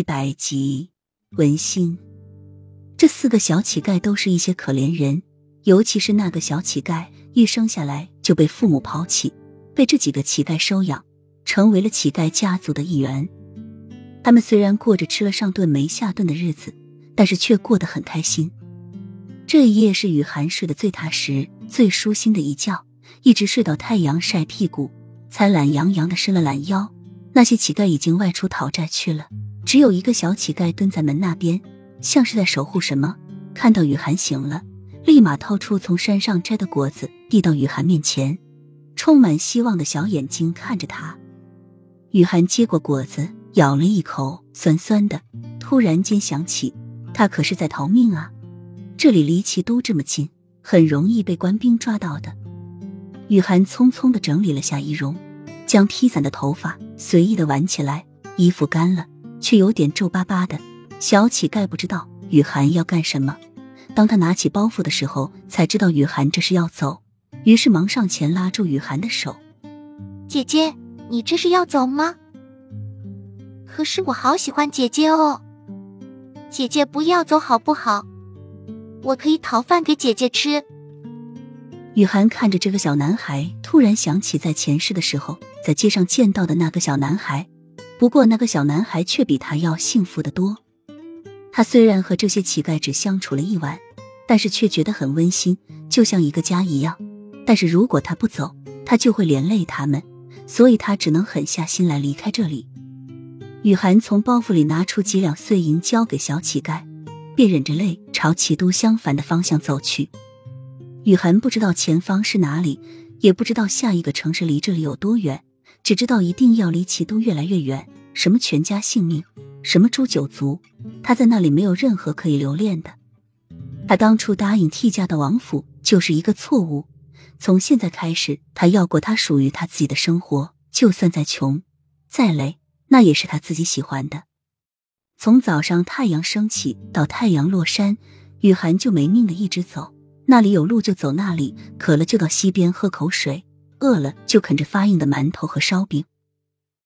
一百集，文心。这四个小乞丐都是一些可怜人，尤其是那个小乞丐，一生下来就被父母抛弃，被这几个乞丐收养，成为了乞丐家族的一员。他们虽然过着吃了上顿没下顿的日子，但是却过得很开心。这一夜是雨涵睡得最踏实、最舒心的一觉，一直睡到太阳晒屁股，才懒洋洋的伸了懒腰。那些乞丐已经外出讨债去了，只有一个小乞丐蹲在门那边，像是在守护什么。看到雨涵醒了，立马掏出从山上摘的果子，递到雨涵面前，充满希望的小眼睛看着他。雨涵接过果子，咬了一口，酸酸的。突然间想起，他可是在逃命啊！这里离齐都这么近，很容易被官兵抓到的。雨涵匆匆的整理了下仪容。将披散的头发随意的挽起来，衣服干了，却有点皱巴巴的。小乞丐不知道雨涵要干什么，当他拿起包袱的时候，才知道雨涵这是要走，于是忙上前拉住雨涵的手：“姐姐，你这是要走吗？可是我好喜欢姐姐哦，姐姐不要走好不好？我可以讨饭给姐姐吃。”雨涵看着这个小男孩，突然想起在前世的时候。在街上见到的那个小男孩，不过那个小男孩却比他要幸福的多。他虽然和这些乞丐只相处了一晚，但是却觉得很温馨，就像一个家一样。但是如果他不走，他就会连累他们，所以他只能狠下心来离开这里。雨涵从包袱里拿出几两碎银，交给小乞丐，便忍着泪朝齐都相反的方向走去。雨涵不知道前方是哪里，也不知道下一个城市离这里有多远。只知道一定要离齐都越来越远，什么全家性命，什么诛九族，他在那里没有任何可以留恋的。他当初答应替嫁到王府就是一个错误。从现在开始，他要过他属于他自己的生活，就算再穷再累，那也是他自己喜欢的。从早上太阳升起到太阳落山，雨涵就没命的一直走，那里有路就走那里，渴了就到溪边喝口水。饿了就啃着发硬的馒头和烧饼，